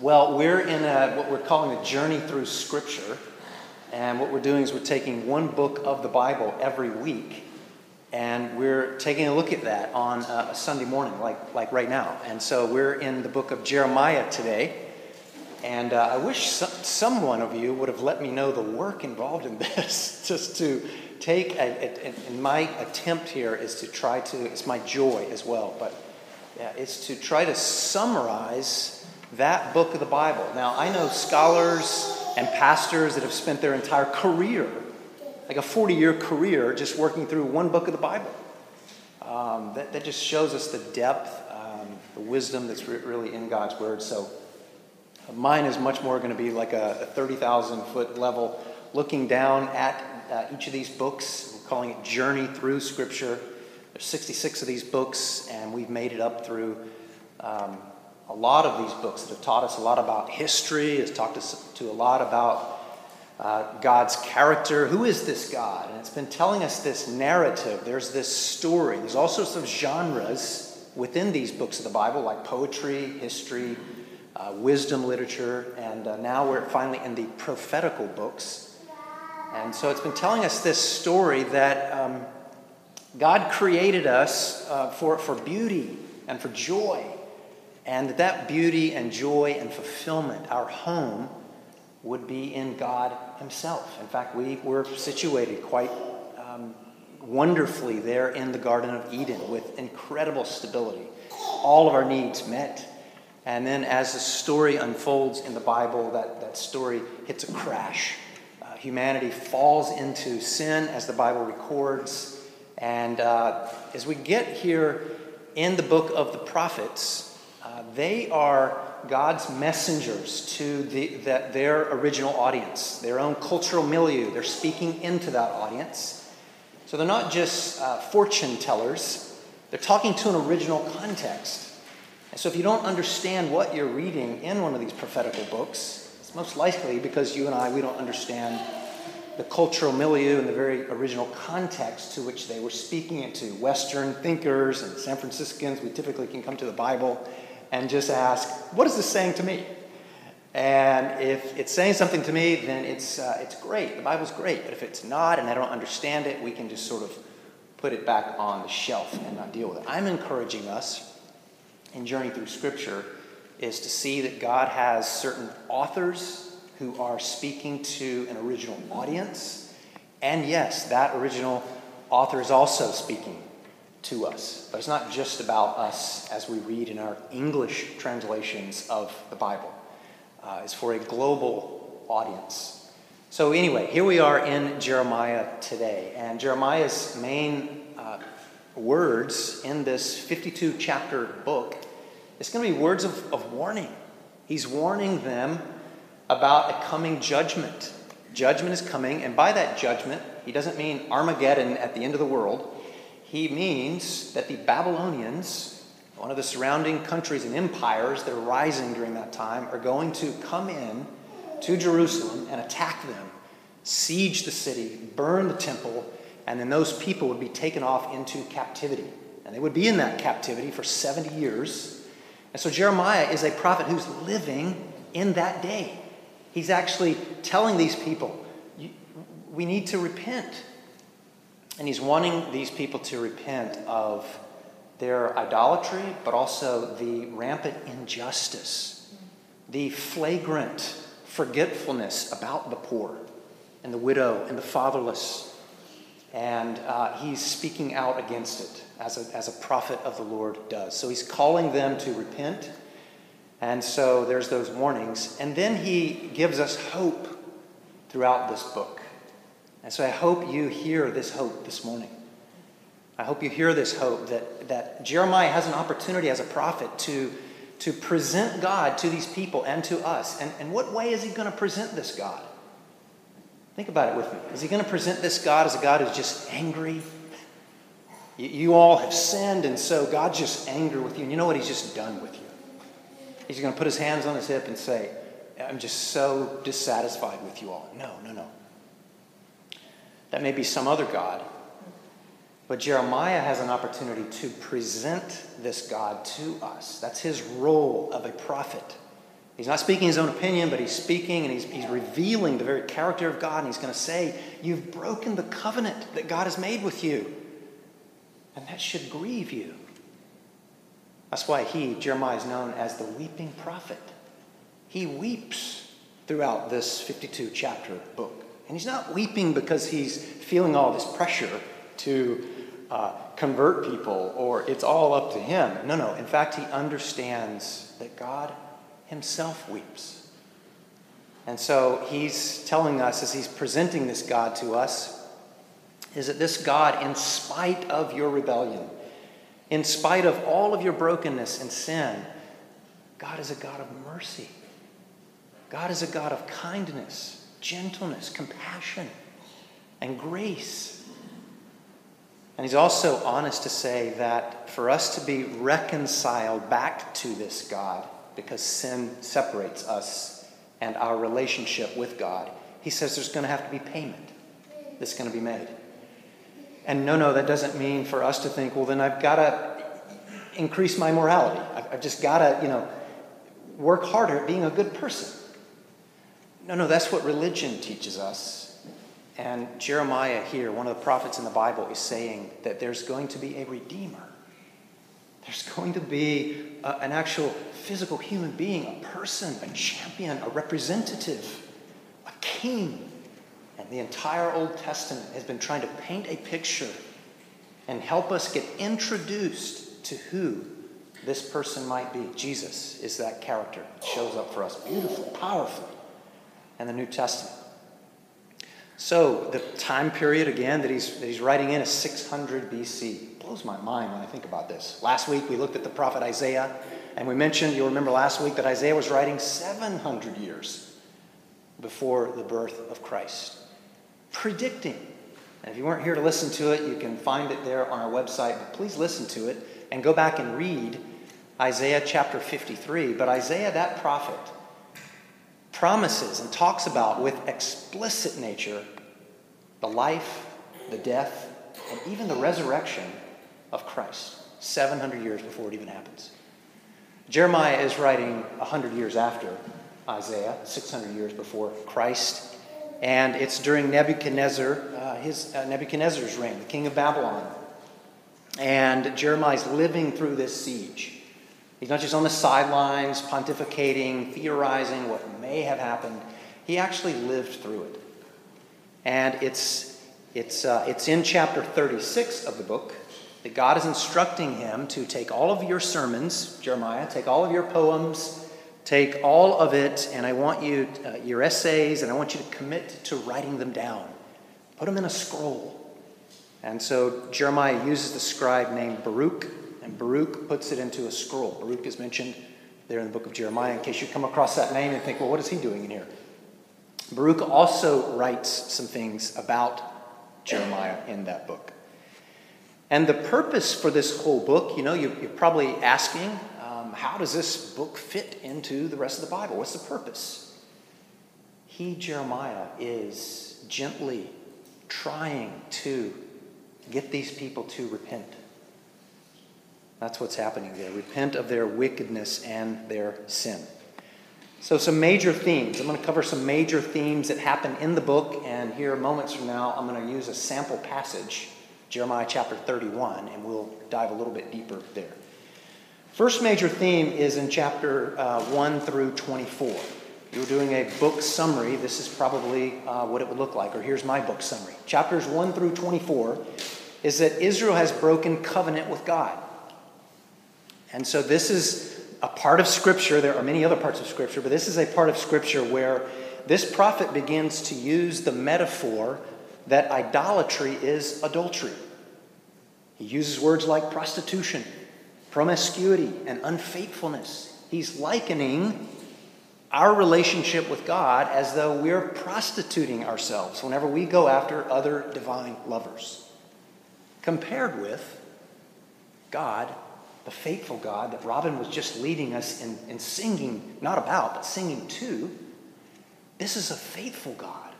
Well, we're in a, what we're calling a journey through Scripture. And what we're doing is we're taking one book of the Bible every week. And we're taking a look at that on a Sunday morning, like, like right now. And so we're in the book of Jeremiah today. And uh, I wish some, someone of you would have let me know the work involved in this, just to take, a, a, and my attempt here is to try to, it's my joy as well, but yeah, it's to try to summarize that book of the Bible. Now, I know scholars and pastors that have spent their entire career, like a 40 year career, just working through one book of the Bible. Um, that, that just shows us the depth, um, the wisdom that's re- really in God's Word. So, mine is much more going to be like a, a 30,000 foot level, looking down at uh, each of these books. We're calling it Journey Through Scripture. There's 66 of these books, and we've made it up through um, a lot of these books that have taught us a lot about history, has talked us to a lot about uh, God's character. Who is this God? And it's been telling us this narrative. There's this story. There's all sorts of genres within these books of the Bible, like poetry, history, uh, wisdom literature, and uh, now we're finally in the prophetical books. And so it's been telling us this story that um, God created us uh, for, for beauty and for joy, and that beauty and joy and fulfillment, our home, would be in God Himself. In fact, we were situated quite um, wonderfully there in the Garden of Eden with incredible stability, all of our needs met. And then as the story unfolds in the Bible, that, that story hits a crash humanity falls into sin, as the Bible records. And uh, as we get here in the book of the prophets, uh, they are God's messengers to the, the, their original audience, their own cultural milieu. They're speaking into that audience. So they're not just uh, fortune tellers, they're talking to an original context. And so if you don't understand what you're reading in one of these prophetical books, it's most likely because you and I, we don't understand the cultural milieu and the very original context to which they were speaking into. Western thinkers and San Franciscans, we typically can come to the Bible and just ask, what is this saying to me? And if it's saying something to me, then it's, uh, it's great. The Bible's great. But if it's not and I don't understand it, we can just sort of put it back on the shelf and not deal with it. I'm encouraging us in Journey Through Scripture is to see that God has certain authors who are speaking to an original audience. And yes, that original author is also speaking to us. But it's not just about us as we read in our English translations of the Bible, uh, it's for a global audience. So, anyway, here we are in Jeremiah today. And Jeremiah's main uh, words in this 52 chapter book it's going to be words of, of warning. He's warning them about a coming judgment. Judgment is coming, and by that judgment, he doesn't mean Armageddon at the end of the world. He means that the Babylonians, one of the surrounding countries and empires that are rising during that time, are going to come in to Jerusalem and attack them, siege the city, burn the temple, and then those people would be taken off into captivity. And they would be in that captivity for 70 years and so Jeremiah is a prophet who's living in that day. He's actually telling these people, we need to repent. And he's wanting these people to repent of their idolatry, but also the rampant injustice, the flagrant forgetfulness about the poor and the widow and the fatherless. And uh, he's speaking out against it as a, as a prophet of the Lord does. So he's calling them to repent. And so there's those warnings. And then he gives us hope throughout this book. And so I hope you hear this hope this morning. I hope you hear this hope that, that Jeremiah has an opportunity as a prophet to, to present God to these people and to us. And, and what way is he going to present this God? Think about it with me. Is he going to present this God as a God who's just angry you all have sinned, and so God's just angry with you. And you know what? He's just done with you. He's going to put his hands on his hip and say, I'm just so dissatisfied with you all. No, no, no. That may be some other God. But Jeremiah has an opportunity to present this God to us. That's his role of a prophet. He's not speaking his own opinion, but he's speaking and he's, he's revealing the very character of God. And he's going to say, You've broken the covenant that God has made with you. And that should grieve you. That's why he, Jeremiah, is known as the weeping prophet. He weeps throughout this 52 chapter book. And he's not weeping because he's feeling all this pressure to uh, convert people or it's all up to him. No, no. In fact, he understands that God himself weeps. And so he's telling us, as he's presenting this God to us, is that this God, in spite of your rebellion, in spite of all of your brokenness and sin, God is a God of mercy. God is a God of kindness, gentleness, compassion, and grace. And he's also honest to say that for us to be reconciled back to this God, because sin separates us and our relationship with God, he says there's going to have to be payment that's going to be made. And no, no, that doesn't mean for us to think, well, then I've got to increase my morality. I've, just got to, you know, work harder at being a good person. No, no, that's what religion teaches us. And Jeremiah here, one of the prophets in the Bible, is saying that there's going to be a redeemer. There's going to be a, an actual physical human being, a person, a champion, a representative, a king and the entire Old Testament has been trying to paint a picture and help us get introduced to who this person might be. Jesus is that character. It shows up for us beautifully, powerfully in the New Testament. So, the time period again that he's, that he's writing in is 600 BC. Blows my mind when I think about this. Last week we looked at the prophet Isaiah, and we mentioned, you'll remember last week, that Isaiah was writing 700 years before the birth of Christ predicting. And if you weren't here to listen to it, you can find it there on our website. But please listen to it and go back and read Isaiah chapter 53. But Isaiah, that prophet, promises and talks about with explicit nature the life, the death, and even the resurrection of Christ 700 years before it even happens. Jeremiah is writing 100 years after Isaiah, 600 years before Christ and it's during Nebuchadnezzar, uh, his uh, Nebuchadnezzar's reign, the king of Babylon. And Jeremiah's living through this siege. He's not just on the sidelines, pontificating, theorizing what may have happened. He actually lived through it. And it's, it's, uh, it's in chapter 36 of the book that God is instructing him to take all of your sermons, Jeremiah, take all of your poems, Take all of it, and I want you, uh, your essays, and I want you to commit to writing them down. Put them in a scroll. And so Jeremiah uses the scribe named Baruch, and Baruch puts it into a scroll. Baruch is mentioned there in the book of Jeremiah, in case you come across that name and think, well, what is he doing in here? Baruch also writes some things about Jeremiah in that book. And the purpose for this whole book, you know, you're, probably asking, um, how does this book fit into the rest of the Bible? What's the purpose? He, Jeremiah, is gently trying to get these people to repent. That's what's happening there. Repent of their wickedness and their sin. So, some major themes. I'm going to cover some major themes that happen in the book, and here, moments from now, I'm going to use a sample passage, Jeremiah chapter 31, and we'll dive a little bit deeper there. First major theme is in chapter uh, 1 through 24. You're doing a book summary. This is probably uh, what it would look like, or here's my book summary. Chapters 1 through 24 is that Israel has broken covenant with God. And so this is a part of Scripture. There are many other parts of Scripture, but this is a part of Scripture where this prophet begins to use the metaphor that idolatry is adultery. He uses words like prostitution promiscuity, and unfaithfulness. He's likening our relationship with God as though we're prostituting ourselves whenever we go after other divine lovers. Compared with God, the faithful God that Robin was just leading us in, in singing, not about, but singing to, this is a faithful God.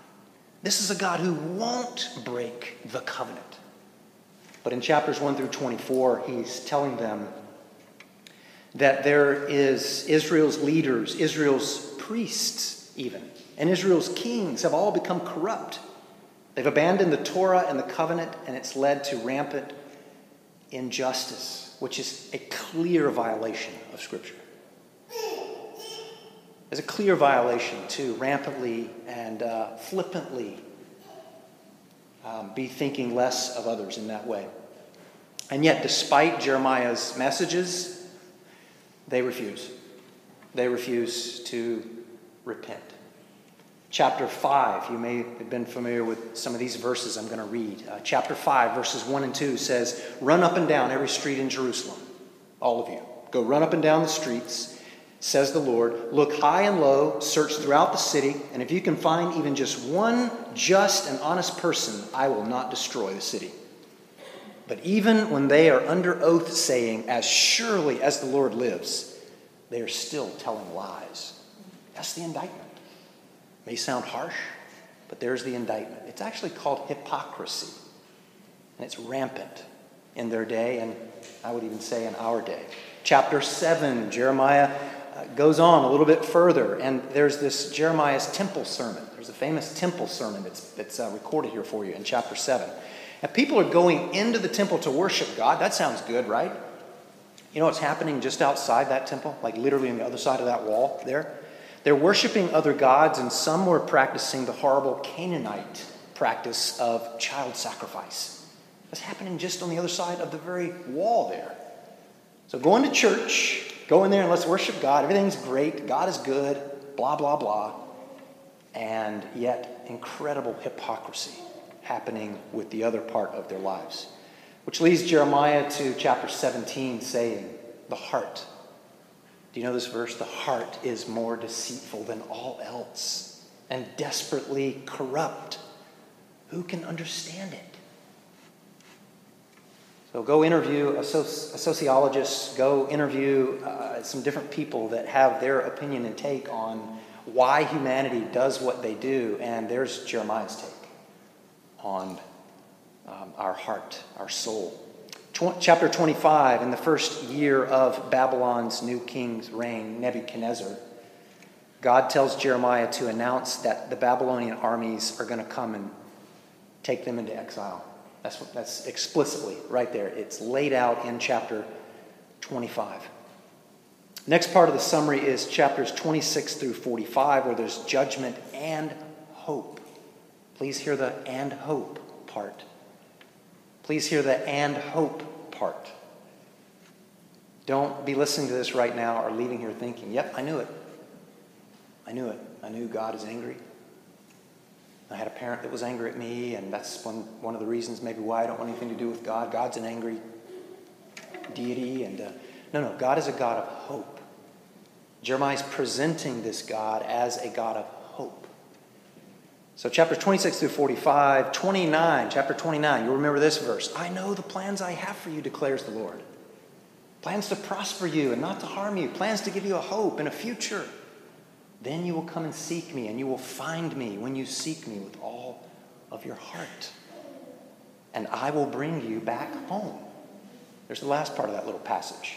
This is a God who won't break the covenant. But in chapters 1 through 24, he's telling them that there is Israel's leaders, Israel's priests, even, and Israel's kings have all become corrupt. They've abandoned the Torah and the covenant, and it's led to rampant injustice, which is a clear violation of Scripture. There's a clear violation to rampantly and uh, flippantly um, be thinking less of others in that way. And yet, despite Jeremiah's messages, they refuse. They refuse to repent. Chapter 5, you may have been familiar with some of these verses I'm going to read. Uh, chapter 5, verses 1 and 2 says, Run up and down every street in Jerusalem, all of you. Go run up and down the streets says the Lord. Look high and low, search throughout the city, and if you can find even just one just and honest person, I will not destroy the city. But even when they are under oath saying, As surely as the Lord lives, they are still telling lies. That's the indictment. It may sound harsh, but there's the indictment. It's actually called hypocrisy, and it's rampant in their day, and I would even say in our day. Chapter 7, Jeremiah goes on a little bit further, and there's this Jeremiah's temple sermon. There's a famous temple sermon that's, that's uh, recorded here for you in chapter 7. And people are going into the temple to worship God. That sounds good, right? You know what's happening just outside that temple, like literally on the other side of that wall there? They're worshiping other gods, and some were practicing the horrible Canaanite practice of child sacrifice. That's happening just on the other side of the very wall there. So going to church Go in there and let's worship God. Everything's great. God is good. Blah, blah, blah. And yet, incredible hypocrisy happening with the other part of their lives. Which leads Jeremiah to chapter 17 saying, The heart. Do you know this verse? The heart is more deceitful than all else and desperately corrupt. Who can understand it? So go interview a, soci- a sociologist, go interview uh, some different people that have their opinion and take on why humanity does what they do, and there's Jeremiah's take on um, our heart, our soul. Tw- chapter 25, in the first year of Babylon's new king's reign, Nebuchadnezzar, God tells Jeremiah to announce that the Babylonian armies are going to come and take them into exile. That's, what, that's explicitly right there. It's laid out in chapter 25. Next part of the summary is chapters 26 through 45, where there's judgment and hope. Please hear the and hope part. Please hear the and hope part. Don't be listening to this right now or leaving here thinking, yep, I knew it. I knew it. I knew God is angry. I had a parent that was angry at me, and that's one, one of the reasons maybe why I don't want anything to do with God. God's an angry deity. And uh, no, no, God is a God of hope. Jeremiah is presenting this God as a God of. So, chapter 26 through 45, 29, chapter 29, you'll remember this verse. I know the plans I have for you, declares the Lord. Plans to prosper you and not to harm you, plans to give you a hope and a future. Then you will come and seek me, and you will find me when you seek me with all of your heart. And I will bring you back home. There's the last part of that little passage.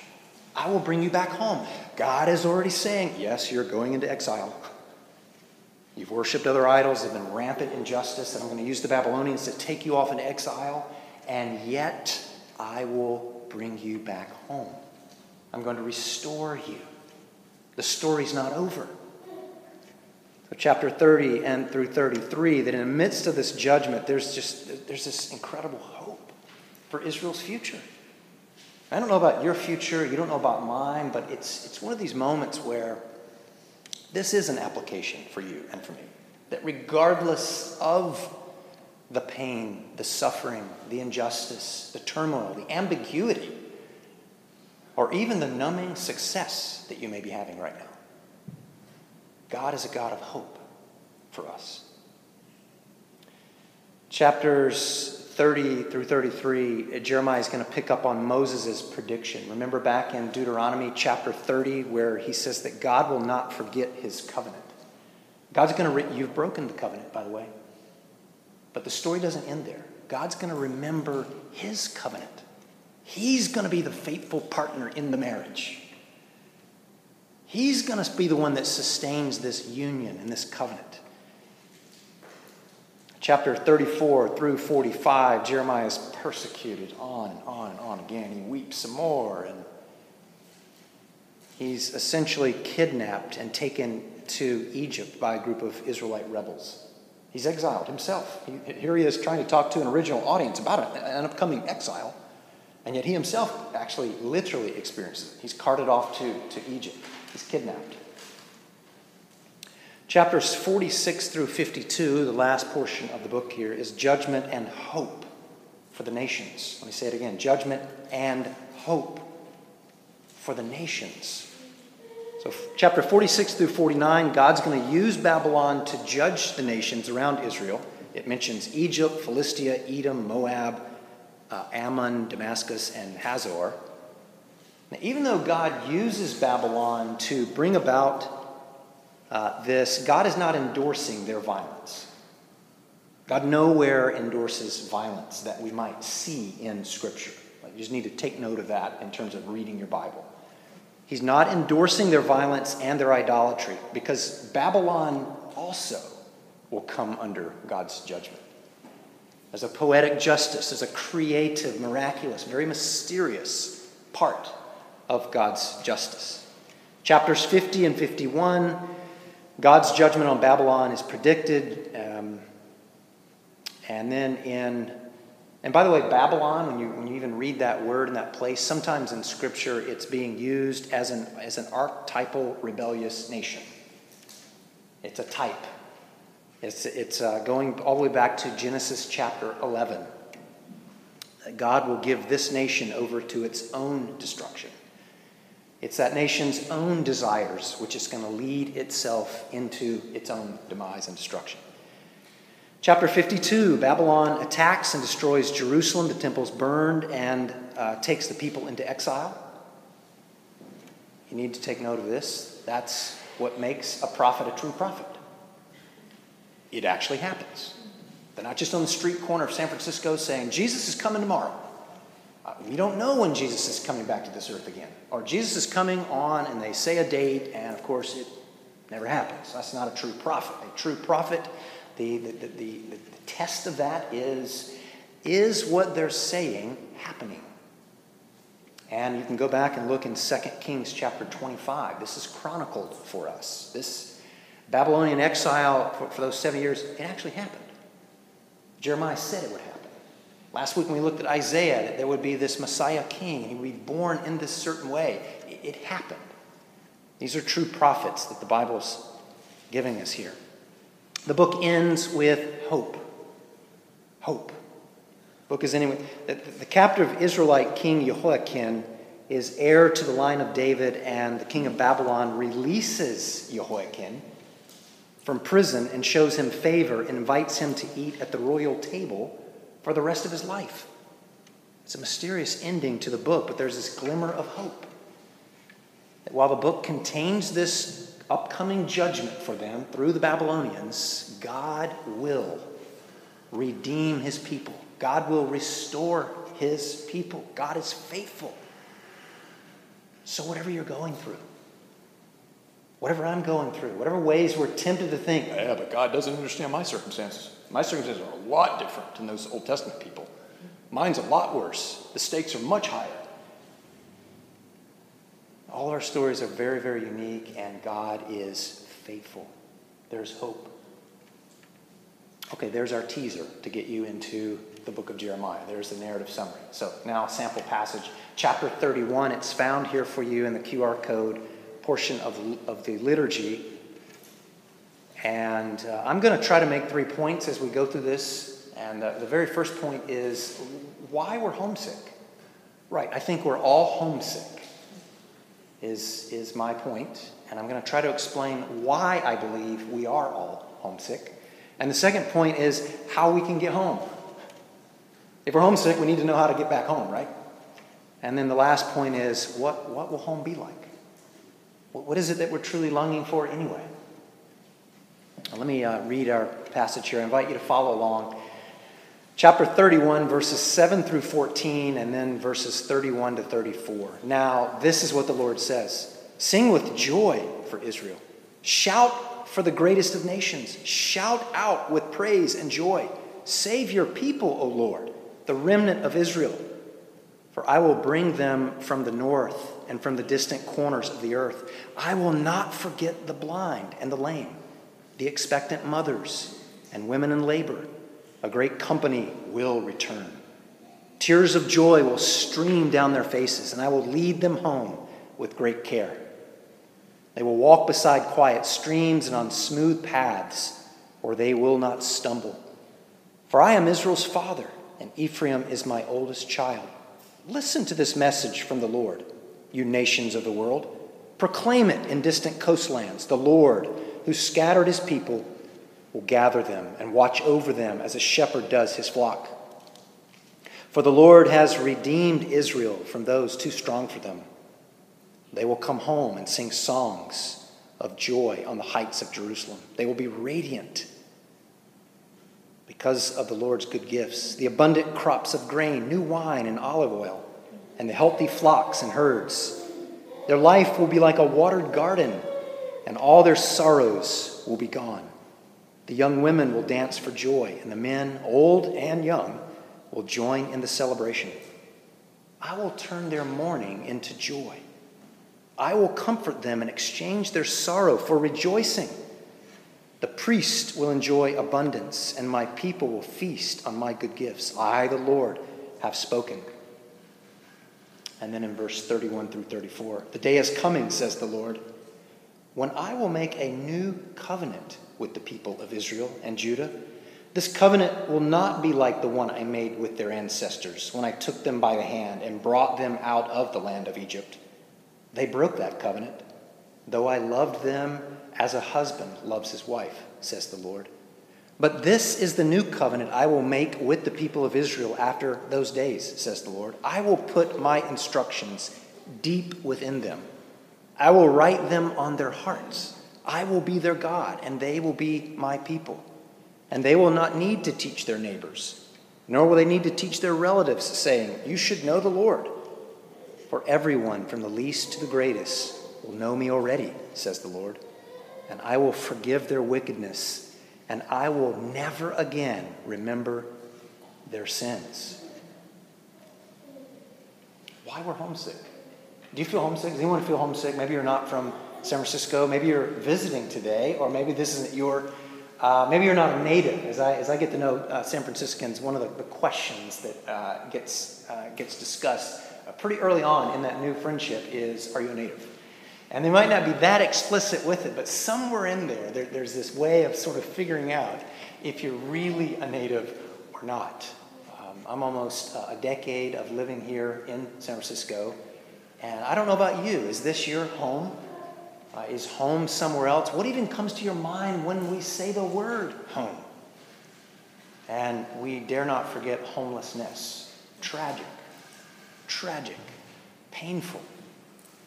I will bring you back home. God is already saying, Yes, you're going into exile. You've worshiped other idols, there's been rampant in injustice, and I'm going to use the Babylonians to take you off in exile, and yet I will bring you back home. I'm going to restore you. The story's not over So chapter 30 and through 33 that in the midst of this judgment there's just there's this incredible hope for israel's future i don't know about your future you don't know about mine but it's it's one of these moments where this is an application for you and for me that regardless of the pain the suffering the injustice the turmoil the ambiguity or even the numbing success that you may be having right now God is a God of hope for us. Chapters 30 through 33, Jeremiah is going to pick up on Moses' prediction. Remember back in Deuteronomy chapter 30, where he says that God will not forget his covenant. God's going to, re- you've broken the covenant, by the way. But the story doesn't end there. God's going to remember his covenant. He's going to be the faithful partner in the marriage. He's going to be the one that sustains this union and this covenant. Chapter 34 through 45, Jeremiah is persecuted on and on and on again. He weeps some more, and he's essentially kidnapped and taken to Egypt by a group of Israelite rebels. He's exiled himself. He, here he is trying to talk to an original audience about an upcoming exile, and yet he himself actually literally experiences it. He's carted off to, to Egypt, he's kidnapped. Chapters 46 through 52, the last portion of the book here, is judgment and hope for the nations. Let me say it again judgment and hope for the nations. So, chapter 46 through 49, God's going to use Babylon to judge the nations around Israel. It mentions Egypt, Philistia, Edom, Moab, uh, Ammon, Damascus, and Hazor. Now, even though God uses Babylon to bring about uh, this God is not endorsing their violence. God nowhere endorses violence that we might see in Scripture. you just need to take note of that in terms of reading your Bible. He's not endorsing their violence and their idolatry because Babylon also will come under God's judgment. As a poetic justice, as a creative, miraculous, very mysterious part of God's justice. Chapters 50 and 51 God's judgment on Babylon is predicted. Um, and then in, and by the way, Babylon, when you, when you even read that word in that place, sometimes in Scripture it's being used as an, as an archetypal rebellious nation. It's a type. It's, it's uh, going all the way back to Genesis chapter 11. God will give this nation over to its own destruction. It's that nation's own desires which is going to lead itself into its own demise and destruction. Chapter 52 Babylon attacks and destroys Jerusalem. The temple's burned and uh, takes the people into exile. You need to take note of this. That's what makes a prophet a true prophet. It actually happens. They're not just on the street corner of San Francisco saying, Jesus is coming tomorrow. Uh, we don't know when Jesus is coming back to this earth again. Or Jesus is coming on and they say a date, and of course it never happens. That's not a true prophet. A true prophet, the, the, the, the, the test of that is is what they're saying happening? And you can go back and look in 2 Kings chapter 25. This is chronicled for us. This Babylonian exile for, for those seven years, it actually happened. Jeremiah said it would happen. Last week, when we looked at Isaiah, that there would be this Messiah king, he would be born in this certain way. It happened. These are true prophets that the Bible is giving us here. The book ends with hope. Hope. The book is anyway. The, the captive Israelite king Jehoiakim is heir to the line of David, and the king of Babylon releases Jehoiakim from prison and shows him favor and invites him to eat at the royal table for the rest of his life. It's a mysterious ending to the book, but there's this glimmer of hope. That while the book contains this upcoming judgment for them through the Babylonians, God will redeem his people. God will restore his people. God is faithful. So, whatever you're going through, whatever I'm going through, whatever ways we're tempted to think, yeah, but God doesn't understand my circumstances. My circumstances are a lot different than those Old Testament people. Mine's a lot worse. The stakes are much higher. All our stories are very, very unique, and God is faithful. There's hope. Okay, there's our teaser to get you into the book of Jeremiah. There's the narrative summary. So now, sample passage, chapter 31. It's found here for you in the QR code portion of, of the liturgy. And uh, I'm going to try to make three points as we go through this. And uh, the very first point is why we're homesick. Right, I think we're all homesick, is, is my point. And I'm going to try to explain why I believe we are all homesick. And the second point is how we can get home. If we're homesick, we need to know how to get back home, right? And then the last point is what, what will home be like? What is it that we're truly longing for anyway? Let me uh, read our passage here. I invite you to follow along. Chapter 31, verses 7 through 14, and then verses 31 to 34. Now, this is what the Lord says Sing with joy for Israel. Shout for the greatest of nations. Shout out with praise and joy. Save your people, O Lord, the remnant of Israel. For I will bring them from the north and from the distant corners of the earth. I will not forget the blind and the lame, the expectant mothers and women in labor. A great company will return. Tears of joy will stream down their faces, and I will lead them home with great care. They will walk beside quiet streams and on smooth paths, or they will not stumble. For I am Israel's father, and Ephraim is my oldest child. Listen to this message from the Lord, you nations of the world. Proclaim it in distant coastlands. The Lord, who scattered his people, will gather them and watch over them as a shepherd does his flock. For the Lord has redeemed Israel from those too strong for them. They will come home and sing songs of joy on the heights of Jerusalem. They will be radiant because of the Lord's good gifts, the abundant crops of grain, new wine and olive oil, and the healthy flocks and herds. Their life will be like a watered garden, and all their sorrows will be gone. The young women will dance for joy, and the men, old and young, will join in the celebration. I will turn their mourning into joy. I will comfort them and exchange their sorrow for rejoicing. The priest will enjoy abundance, and my people will feast on my good gifts. I, the Lord, have spoken. And then in verse 31 through 34, the day is coming, says the Lord, when I will make a new covenant with the people of Israel and Judah. This covenant will not be like the one I made with their ancestors when I took them by the hand and brought them out of the land of Egypt. They broke that covenant, though I loved them as a husband loves his wife, says the Lord. But this is the new covenant I will make with the people of Israel after those days, says the Lord. I will put my instructions deep within them, I will write them on their hearts. I will be their God, and they will be my people. And they will not need to teach their neighbors, nor will they need to teach their relatives, saying, You should know the Lord. For everyone, from the least to the greatest, will know me already, says the Lord. And I will forgive their wickedness, and I will never again remember their sins. Why we're homesick? Do you feel homesick? Does anyone feel homesick? Maybe you're not from San Francisco. Maybe you're visiting today, or maybe this isn't your, uh, maybe you're not a native. As I, as I get to know uh, San Franciscans, one of the, the questions that uh, gets, uh, gets discussed uh, pretty early on in that new friendship is Are you a native? And they might not be that explicit with it, but somewhere in there, there there's this way of sort of figuring out if you're really a native or not. Um, I'm almost uh, a decade of living here in San Francisco. And I don't know about you. Is this your home? Uh, is home somewhere else? What even comes to your mind when we say the word home? And we dare not forget homelessness. Tragic, tragic, painful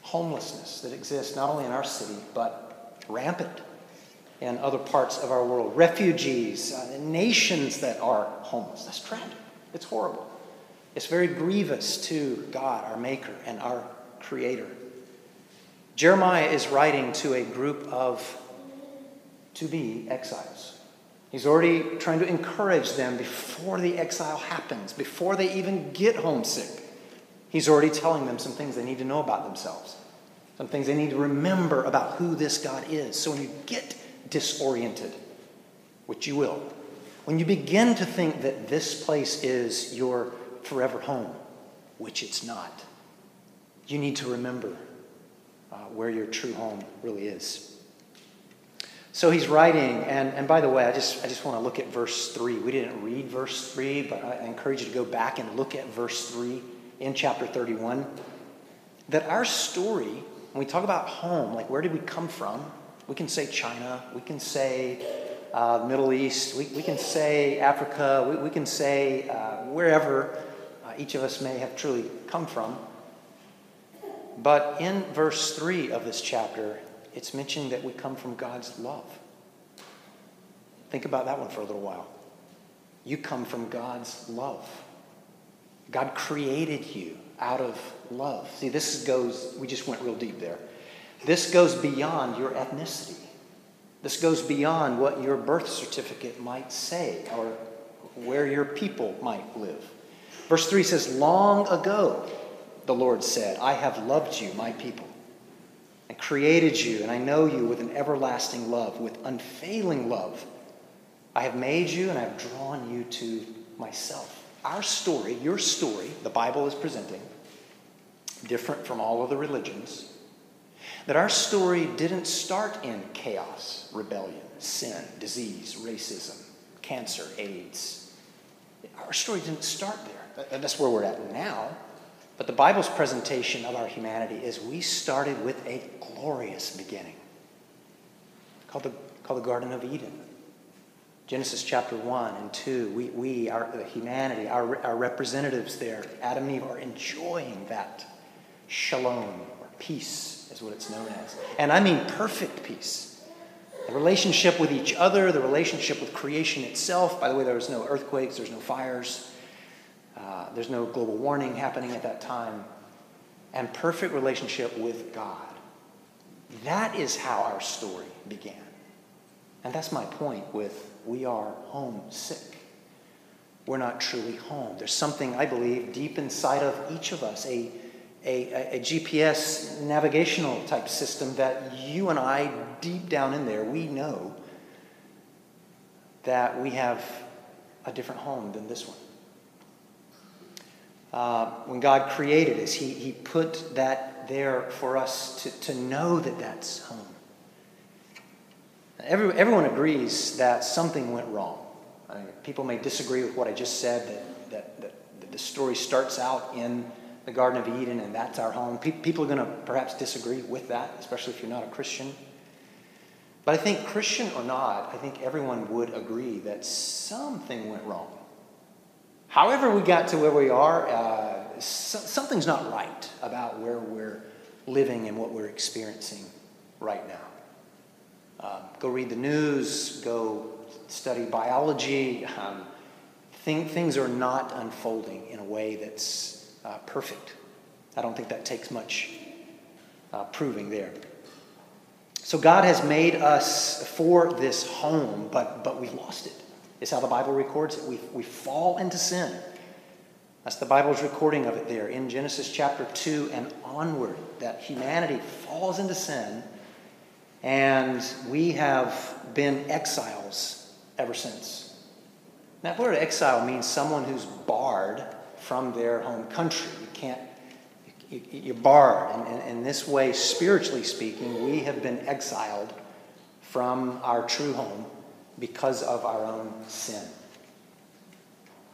homelessness that exists not only in our city, but rampant in other parts of our world. Refugees, uh, nations that are homeless. That's tragic. It's horrible. It's very grievous to God, our Maker, and our Creator. Jeremiah is writing to a group of to be exiles. He's already trying to encourage them before the exile happens, before they even get homesick. He's already telling them some things they need to know about themselves, some things they need to remember about who this God is. So when you get disoriented, which you will, when you begin to think that this place is your forever home, which it's not, you need to remember uh, where your true home really is. So he's writing, and, and by the way, I just, I just want to look at verse 3. We didn't read verse 3, but I encourage you to go back and look at verse 3 in chapter 31. That our story, when we talk about home, like where did we come from? We can say China, we can say uh, Middle East, we, we can say Africa, we, we can say uh, wherever uh, each of us may have truly come from. But in verse 3 of this chapter, it's mentioning that we come from God's love. Think about that one for a little while. You come from God's love. God created you out of love. See, this goes, we just went real deep there. This goes beyond your ethnicity. This goes beyond what your birth certificate might say or where your people might live. Verse 3 says, Long ago, the Lord said, I have loved you, my people, and created you, and I know you with an everlasting love, with unfailing love. I have made you, and I have drawn you to myself. Our story, your story, the Bible is presenting, different from all other religions, that our story didn't start in chaos, rebellion, sin, disease, racism, cancer, AIDS. Our story didn't start there. That's where we're at now. But the Bible's presentation of our humanity is we started with a glorious beginning called the, called the Garden of Eden. Genesis chapter 1 and 2, we, we our humanity, our, our representatives there, Adam and Eve, are enjoying that shalom, or peace, is what it's known as. And I mean perfect peace. The relationship with each other, the relationship with creation itself. By the way, there was no earthquakes, there's no fires, uh, there's no global warming happening at that time. And perfect relationship with God. That is how our story began. And that's my point with we are homesick. We're not truly home. There's something, I believe, deep inside of each of us, a, a, a, GPS navigational type system that you and I, deep down in there, we know that we have a different home than this one. Uh, when God created us, he, he put that there for us to, to know that that's home. Every, everyone agrees that something went wrong. I mean, people may disagree with what I just said, that, that, that, that the story starts out in the Garden of Eden and that's our home. Pe- people are going to perhaps disagree with that, especially if you're not a Christian. But I think, Christian or not, I think everyone would agree that something went wrong. However, we got to where we are, uh, so, something's not right about where we're living and what we're experiencing right now. Uh, go read the news, go study biology. Um, thing, things are not unfolding in a way that's uh, perfect. I don't think that takes much uh, proving there. So God has made us for this home, but, but we've lost it. Is how the Bible records it. We, we fall into sin. That's the Bible's recording of it there in Genesis chapter 2 and onward, that humanity falls into sin and we have been exiles ever since. The word exile means someone who's barred from their home country. You can't, you, are barred. And in this way, spiritually speaking, we have been exiled from our true home because of our own sin.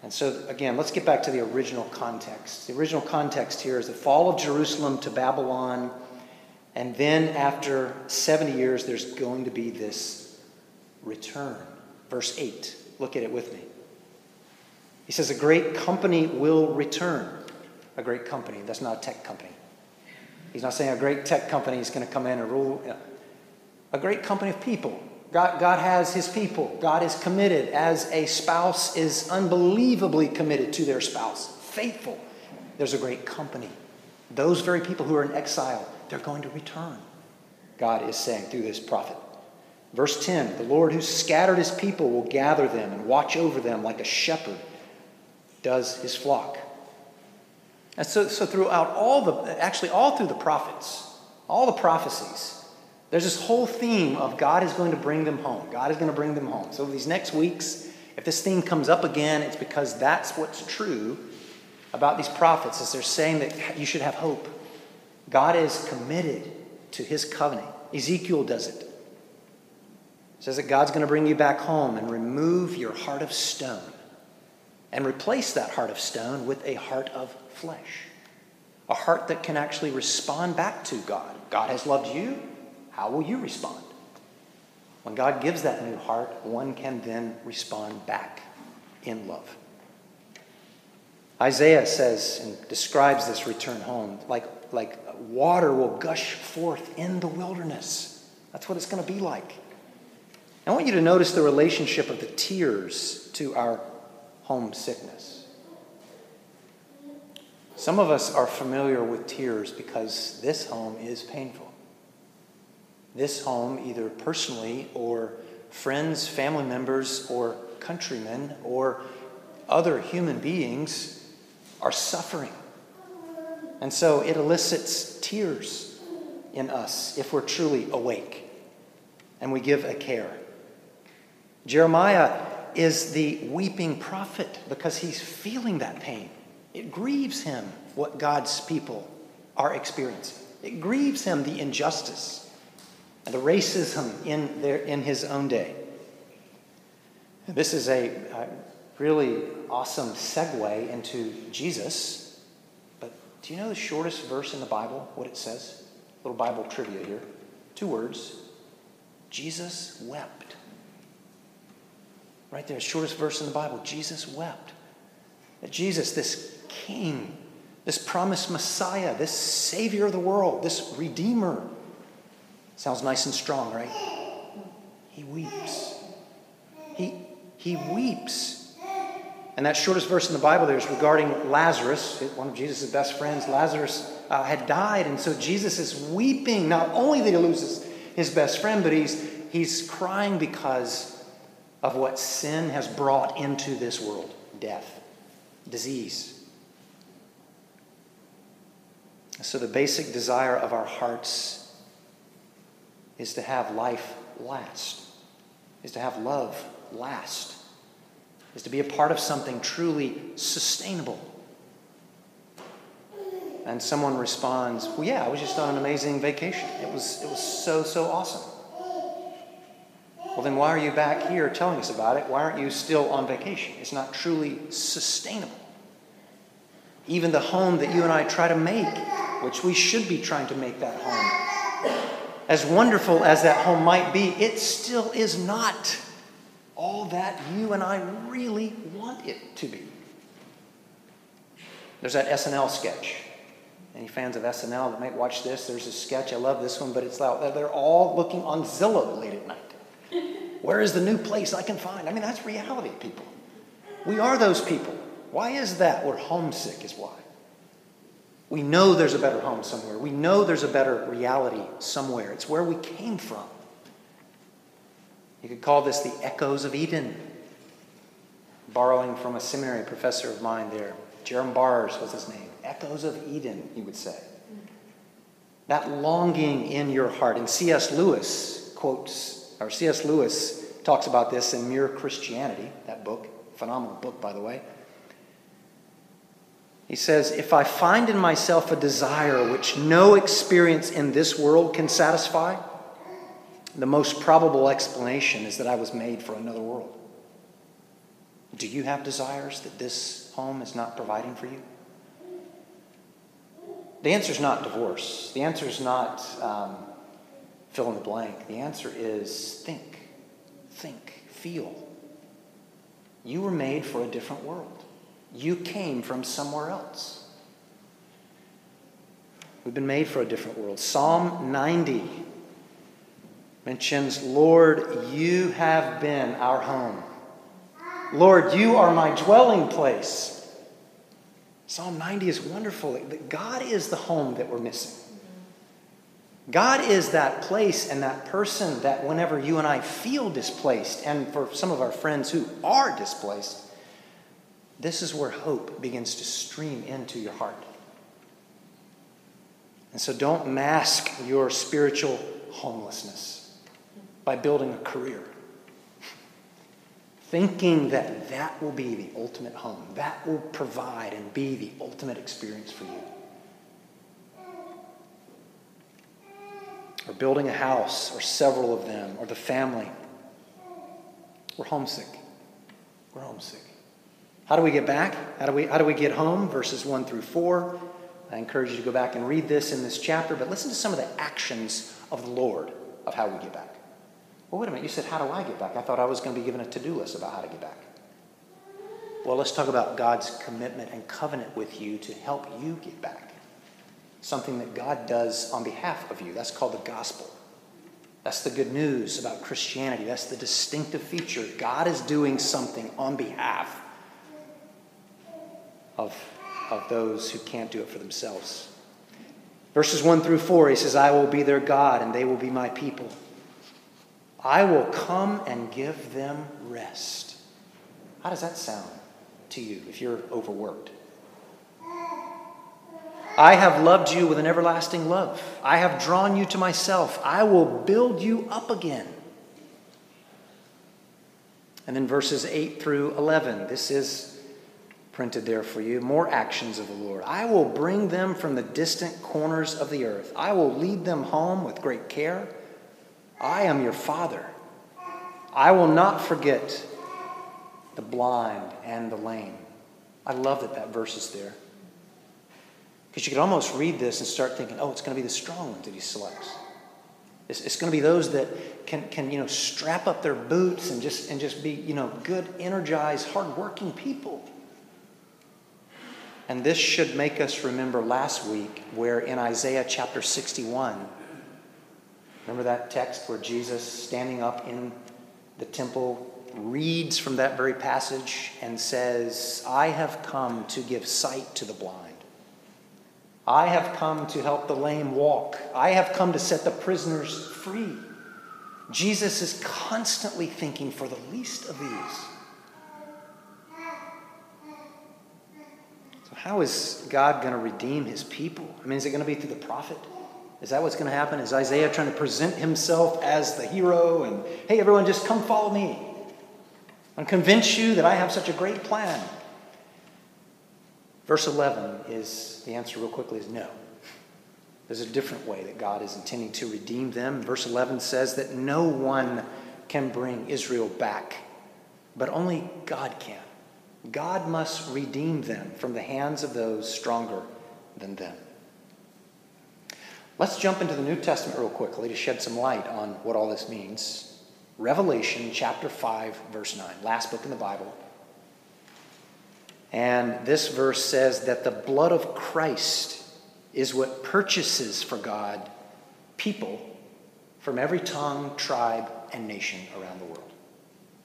And so, again, let's get back to the original context. The original context here is the fall of Jerusalem to Babylon and then after 70 years, there's going to be this return. Verse 8. Look at it with me. He says, A great company will return. A great company. That's not a tech company. He's not saying a great tech company is going to come in and rule. A great company of people. God, God has his people. God is committed as a spouse is unbelievably committed to their spouse, faithful. There's a great company. Those very people who are in exile they're going to return, God is saying through this prophet. Verse 10 The Lord who scattered his people will gather them and watch over them like a shepherd does his flock. And so, so throughout all the, actually, all through the prophets, all the prophecies, there's this whole theme of God is going to bring them home. God is going to bring them home. So these next weeks, if this theme comes up again, it's because that's what's true about these prophets, is they're saying that you should have hope. God is committed to his covenant. Ezekiel does it. it says that God's going to bring you back home and remove your heart of stone and replace that heart of stone with a heart of flesh. A heart that can actually respond back to God. God has loved you. How will you respond? When God gives that new heart, one can then respond back in love. Isaiah says and describes this return home like, like water will gush forth in the wilderness. That's what it's going to be like. I want you to notice the relationship of the tears to our homesickness. Some of us are familiar with tears because this home is painful. this home, either personally or friends, family members, or countrymen, or other human beings, are suffering. And so it elicits tears in us if we're truly awake and we give a care. Jeremiah is the weeping prophet because he's feeling that pain. It grieves him what God's people are experiencing. It grieves him the injustice and the racism in, their, in his own day. This is a, a really awesome segue into Jesus. Do you know the shortest verse in the Bible, what it says? Little Bible trivia here. Two words Jesus wept. Right there, shortest verse in the Bible. Jesus wept. That Jesus, this king, this promised Messiah, this Savior of the world, this Redeemer, sounds nice and strong, right? He weeps. He, he weeps. And that shortest verse in the Bible there is regarding Lazarus, one of Jesus' best friends. Lazarus uh, had died, and so Jesus is weeping. Not only that he loses his best friend, but he's, he's crying because of what sin has brought into this world death, disease. So, the basic desire of our hearts is to have life last, is to have love last, is to be a part of something truly sustainable. And someone responds, Well, yeah, I was just on an amazing vacation. It was, it was so, so awesome. Well, then why are you back here telling us about it? Why aren't you still on vacation? It's not truly sustainable. Even the home that you and I try to make, which we should be trying to make that home, as wonderful as that home might be, it still is not all that you and I really want it to be. There's that SNL sketch. Any fans of SNL that might watch this? There's a sketch. I love this one, but it's like they're all looking on Zillow late at night. Where is the new place I can find? I mean, that's reality, people. We are those people. Why is that? We're homesick, is why. We know there's a better home somewhere. We know there's a better reality somewhere. It's where we came from. You could call this the echoes of Eden. Borrowing from a seminary professor of mine there, Jerram Barrs was his name. Echoes of Eden, he would say. That longing in your heart. And C.S. Lewis quotes or C.S. Lewis talks about this in Mere Christianity, that book, phenomenal book, by the way. He says, If I find in myself a desire which no experience in this world can satisfy, the most probable explanation is that I was made for another world. Do you have desires that this home is not providing for you? The answer is not divorce. The answer is not um, fill in the blank? The answer is think, think, feel. You were made for a different world. You came from somewhere else. We've been made for a different world. Psalm 90 mentions, Lord, you have been our home. Lord, you are my dwelling place. Psalm 90 is wonderful. God is the home that we're missing. God is that place and that person that whenever you and I feel displaced, and for some of our friends who are displaced, this is where hope begins to stream into your heart. And so don't mask your spiritual homelessness by building a career. Thinking that that will be the ultimate home, that will provide and be the ultimate experience for you. or building a house, or several of them, or the family. We're homesick. We're homesick. How do we get back? How do we, how do we get home? Verses 1 through 4. I encourage you to go back and read this in this chapter, but listen to some of the actions of the Lord of how we get back. Well, wait a minute. You said, How do I get back? I thought I was going to be given a to do list about how to get back. Well, let's talk about God's commitment and covenant with you to help you get back something that God does on behalf of you. That's called the gospel. That's the good news about Christianity. That's the distinctive feature. God is doing something on behalf of, of those who can't do it for themselves. Verses 1 through 4, he says, I will be their God and they will be my people. I will come and give them rest. How does that sound to you if you're overworked? I have loved you with an everlasting love. I have drawn you to myself. I will build you up again. And then verses 8 through 11. This is printed there for you. More actions of the Lord. I will bring them from the distant corners of the earth. I will lead them home with great care. I am your father. I will not forget the blind and the lame. I love that that verse is there. Because you could almost read this and start thinking, oh, it's going to be the strong ones that he selects. It's, it's going to be those that can, can you know, strap up their boots and just, and just be you know, good, energized, hardworking people. And this should make us remember last week where in Isaiah chapter 61, remember that text where Jesus, standing up in the temple, reads from that very passage and says, I have come to give sight to the blind. I have come to help the lame walk. I have come to set the prisoners free. Jesus is constantly thinking for the least of these. So, how is God going to redeem his people? I mean, is it going to be through the prophet? Is that what's going to happen? Is Isaiah trying to present himself as the hero and, hey, everyone, just come follow me? I'm convince you that I have such a great plan. Verse 11 is the answer, real quickly, is no. There's a different way that God is intending to redeem them. Verse 11 says that no one can bring Israel back, but only God can. God must redeem them from the hands of those stronger than them. Let's jump into the New Testament real quickly to shed some light on what all this means. Revelation chapter 5, verse 9, last book in the Bible. And this verse says that the blood of Christ is what purchases for God people from every tongue, tribe, and nation around the world.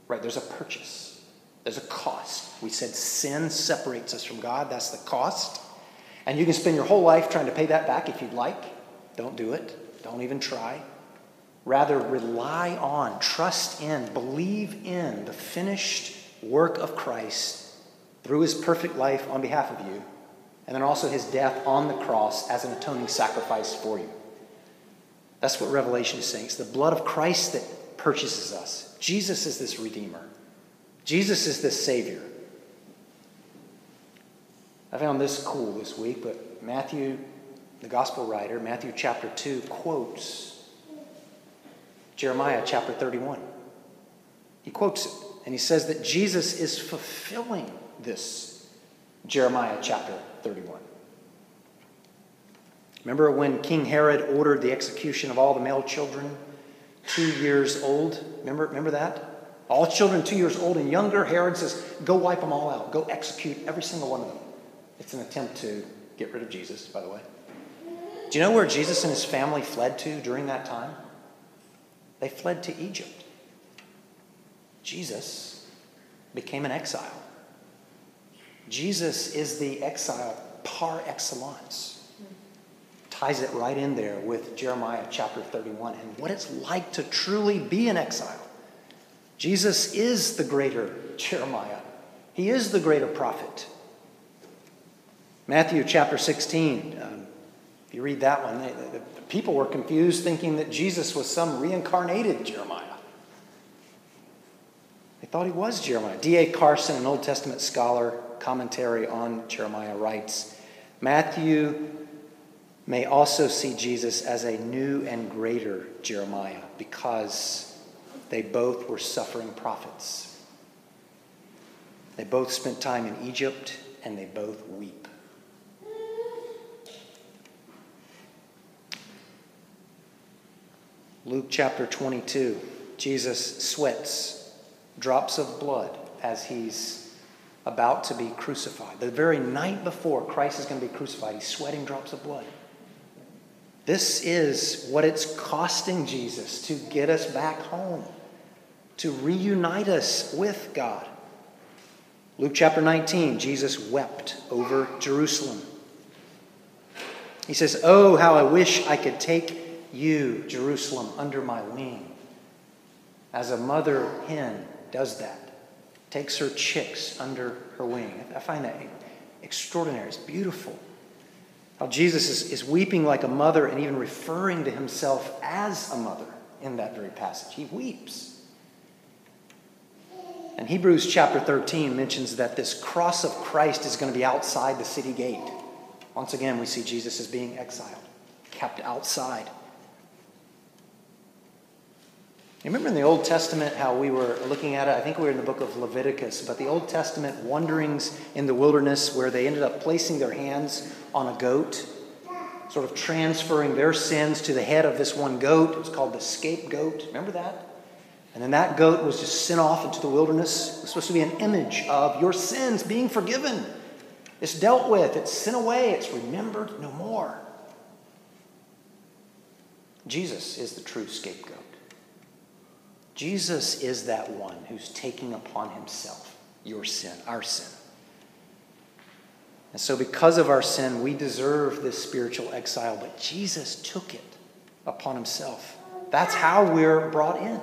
Right? There's a purchase, there's a cost. We said sin separates us from God, that's the cost. And you can spend your whole life trying to pay that back if you'd like. Don't do it, don't even try. Rather, rely on, trust in, believe in the finished work of Christ through his perfect life on behalf of you, and then also his death on the cross as an atoning sacrifice for you. That's what Revelation is saying. It's the blood of Christ that purchases us. Jesus is this Redeemer, Jesus is this Savior. I found this cool this week, but Matthew, the gospel writer, Matthew chapter 2, quotes Jeremiah chapter 31. He quotes it, and he says that Jesus is fulfilling this Jeremiah chapter 31. Remember when King Herod ordered the execution of all the male children two years old? Remember, remember that? All children two years old and younger, Herod says, go wipe them all out. Go execute every single one of them. It's an attempt to get rid of Jesus, by the way. Do you know where Jesus and his family fled to during that time? They fled to Egypt. Jesus became an exile. Jesus is the exile par excellence. Ties it right in there with Jeremiah chapter 31 and what it's like to truly be an exile. Jesus is the greater Jeremiah, he is the greater prophet. Matthew chapter 16, um, if you read that one, the, the people were confused thinking that Jesus was some reincarnated Jeremiah. They thought he was Jeremiah. D.A. Carson, an Old Testament scholar, commentary on Jeremiah writes Matthew may also see Jesus as a new and greater Jeremiah because they both were suffering prophets. They both spent time in Egypt and they both weep. Luke chapter 22, Jesus sweats drops of blood as he's about to be crucified. The very night before Christ is going to be crucified, he's sweating drops of blood. This is what it's costing Jesus to get us back home, to reunite us with God. Luke chapter 19, Jesus wept over Jerusalem. He says, Oh, how I wish I could take you, Jerusalem, under my wing. As a mother hen does that, takes her chicks under her wing. I find that extraordinary. It's beautiful. How Jesus is, is weeping like a mother and even referring to himself as a mother in that very passage. He weeps. And Hebrews chapter 13 mentions that this cross of Christ is going to be outside the city gate. Once again, we see Jesus as being exiled, kept outside. Remember in the Old Testament how we were looking at it? I think we were in the book of Leviticus, but the Old Testament wanderings in the wilderness where they ended up placing their hands on a goat, sort of transferring their sins to the head of this one goat. It was called the scapegoat. Remember that? And then that goat was just sent off into the wilderness. It was supposed to be an image of your sins being forgiven. It's dealt with, it's sent away, it's remembered no more. Jesus is the true scapegoat. Jesus is that one who's taking upon himself your sin, our sin. And so, because of our sin, we deserve this spiritual exile, but Jesus took it upon himself. That's how we're brought in.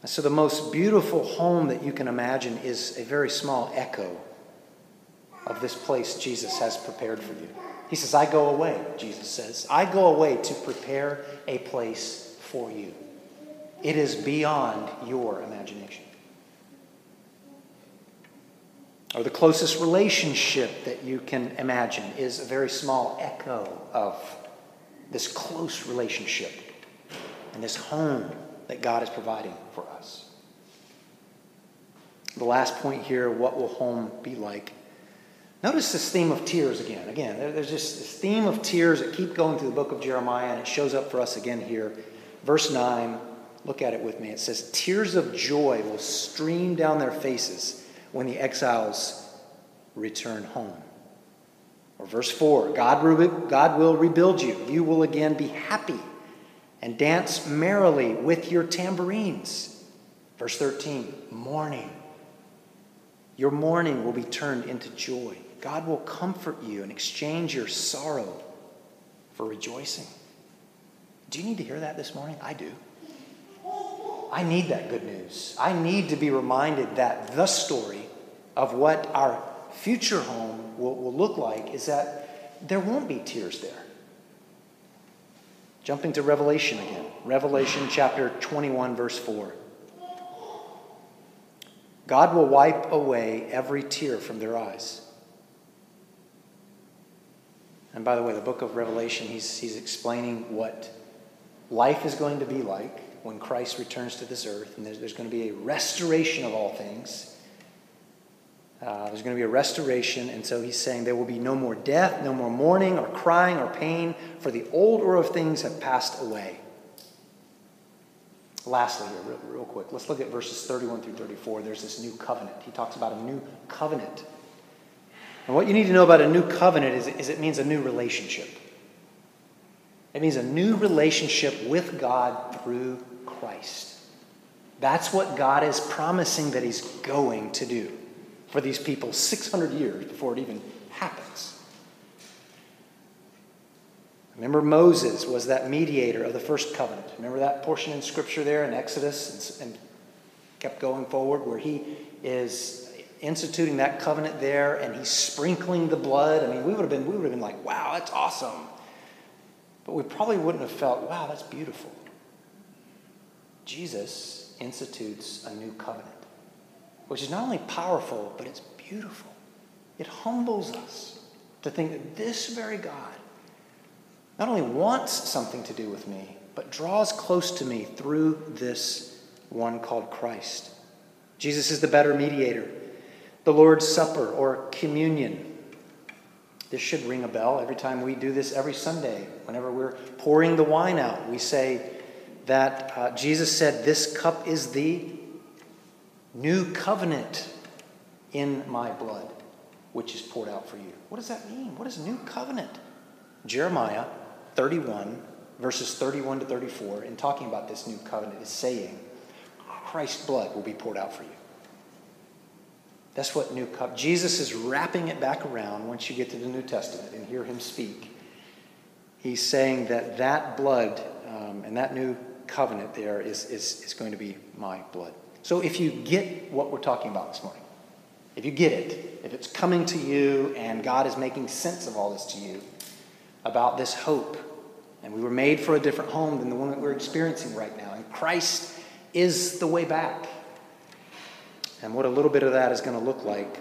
And so, the most beautiful home that you can imagine is a very small echo of this place Jesus has prepared for you. He says, I go away, Jesus says. I go away to prepare a place for you. It is beyond your imagination. Or the closest relationship that you can imagine is a very small echo of this close relationship and this home that God is providing for us. The last point here what will home be like? Notice this theme of tears again. Again, there's just this theme of tears that keep going through the book of Jeremiah, and it shows up for us again here. Verse 9 Look at it with me. It says, Tears of joy will stream down their faces when the exiles return home. Or verse 4 God, God will rebuild you. You will again be happy and dance merrily with your tambourines. Verse 13 Mourning. Your mourning will be turned into joy. God will comfort you and exchange your sorrow for rejoicing. Do you need to hear that this morning? I do. I need that good news. I need to be reminded that the story of what our future home will, will look like is that there won't be tears there. Jumping to Revelation again. Revelation chapter 21, verse 4. God will wipe away every tear from their eyes. And by the way, the book of Revelation, he's, he's explaining what life is going to be like when Christ returns to this earth, and there's, there's going to be a restoration of all things. Uh, there's going to be a restoration, and so he's saying there will be no more death, no more mourning or crying or pain, for the old order of things have passed away. Lastly, here, real, real quick, let's look at verses 31 through 34. There's this new covenant. He talks about a new covenant. And what you need to know about a new covenant is, is it means a new relationship. It means a new relationship with God through Christ. That's what God is promising that He's going to do for these people 600 years before it even happens. Remember, Moses was that mediator of the first covenant. Remember that portion in Scripture there in Exodus and, and kept going forward where he is instituting that covenant there and he's sprinkling the blood. I mean, we would have been, we would have been like, wow, that's awesome. But we probably wouldn't have felt, wow, that's beautiful. Jesus institutes a new covenant, which is not only powerful, but it's beautiful. It humbles us to think that this very God not only wants something to do with me, but draws close to me through this one called Christ. Jesus is the better mediator. The Lord's Supper or communion. This should ring a bell every time we do this every Sunday. Whenever we're pouring the wine out, we say that uh, Jesus said, This cup is the new covenant in my blood, which is poured out for you. What does that mean? What is new covenant? Jeremiah 31, verses 31 to 34, in talking about this new covenant, is saying, Christ's blood will be poured out for you. That's what new cup. Jesus is wrapping it back around once you get to the New Testament and hear him speak. He's saying that that blood um, and that new covenant there is, is, is going to be my blood. So if you get what we're talking about this morning, if you get it, if it's coming to you and God is making sense of all this to you about this hope, and we were made for a different home than the one that we're experiencing right now, and Christ is the way back. And what a little bit of that is going to look like,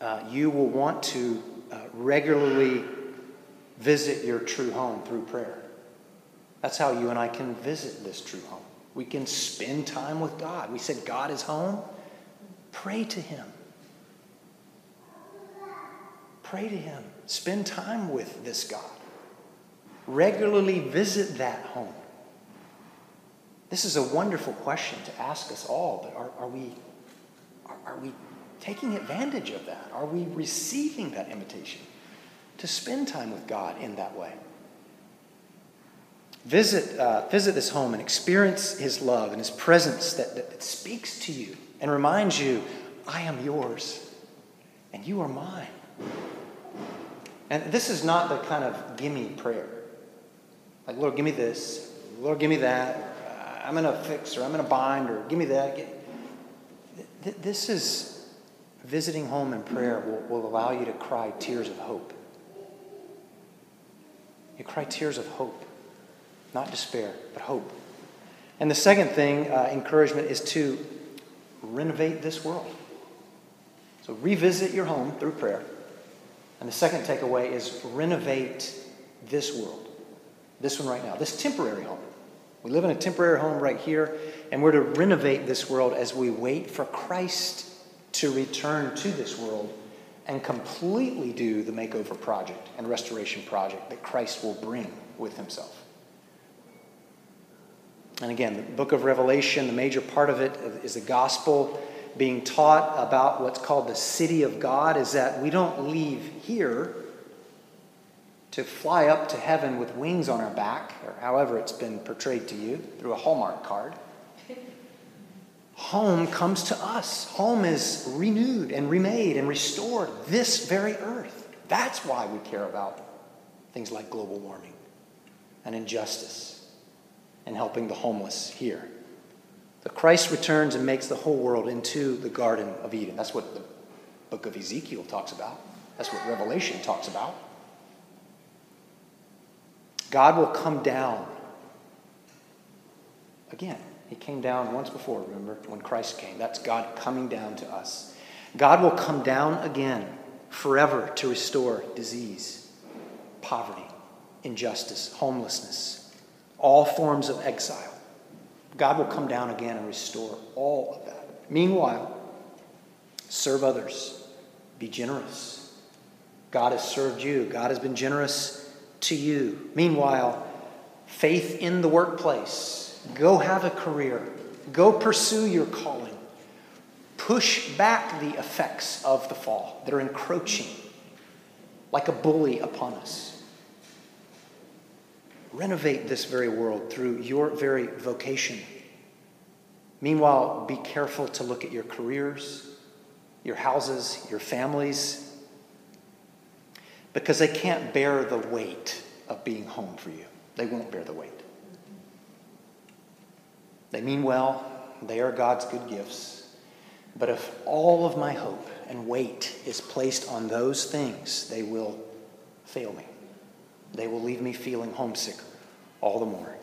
uh, you will want to uh, regularly visit your true home through prayer. That's how you and I can visit this true home. We can spend time with God. We said God is home. Pray to Him. Pray to Him. Spend time with this God. Regularly visit that home. This is a wonderful question to ask us all, but are, are we, are, are we taking advantage of that? Are we receiving that invitation to spend time with God in that way? Visit, uh, visit this home and experience His love and His presence that, that speaks to you and reminds you, I am yours and you are mine. And this is not the kind of gimme prayer. Like, Lord, give me this. Lord, give me that. I'm in a fix or I'm in a bind or give me that. This is visiting home in prayer will, will allow you to cry tears of hope. You cry tears of hope, not despair, but hope. And the second thing, uh, encouragement, is to renovate this world. So revisit your home through prayer. And the second takeaway is renovate this world, this one right now, this temporary home. We live in a temporary home right here, and we're to renovate this world as we wait for Christ to return to this world and completely do the makeover project and restoration project that Christ will bring with himself. And again, the book of Revelation, the major part of it is the gospel being taught about what's called the city of God, is that we don't leave here to fly up to heaven with wings on our back, or however it's been portrayed to you through a Hallmark card. Home comes to us. Home is renewed and remade and restored this very earth. That's why we care about things like global warming and injustice and helping the homeless here. The Christ returns and makes the whole world into the Garden of Eden. That's what the book of Ezekiel talks about. That's what Revelation talks about. God will come down. Again, he came down once before, remember, when Christ came. That's God coming down to us. God will come down again forever to restore disease, poverty, injustice, homelessness, all forms of exile. God will come down again and restore all of that. Meanwhile, serve others, be generous. God has served you, God has been generous to you. Meanwhile, faith in the workplace. Go have a career. Go pursue your calling. Push back the effects of the fall that are encroaching like a bully upon us. Renovate this very world through your very vocation. Meanwhile, be careful to look at your careers, your houses, your families, because they can't bear the weight of being home for you. They won't bear the weight. They mean well, they are God's good gifts. But if all of my hope and weight is placed on those things, they will fail me. They will leave me feeling homesick all the more.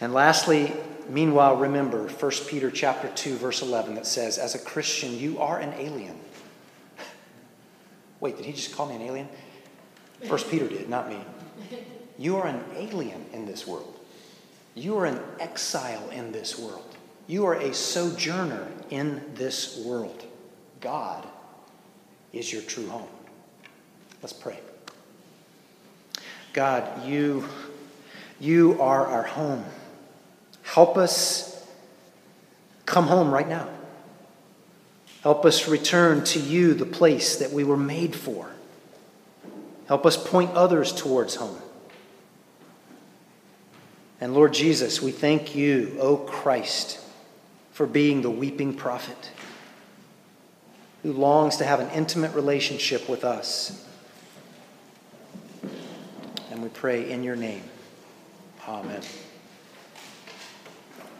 And lastly, meanwhile, remember 1 Peter chapter 2 verse 11 that says, as a Christian, you are an alien. Wait, did he just call me an alien? First Peter did, not me. You are an alien in this world. You are an exile in this world. You are a sojourner in this world. God is your true home. Let's pray. God, you, you are our home. Help us come home right now. Help us return to you, the place that we were made for. Help us point others towards home. And Lord Jesus, we thank you, O Christ, for being the weeping prophet. who longs to have an intimate relationship with us. And we pray in your name. Amen.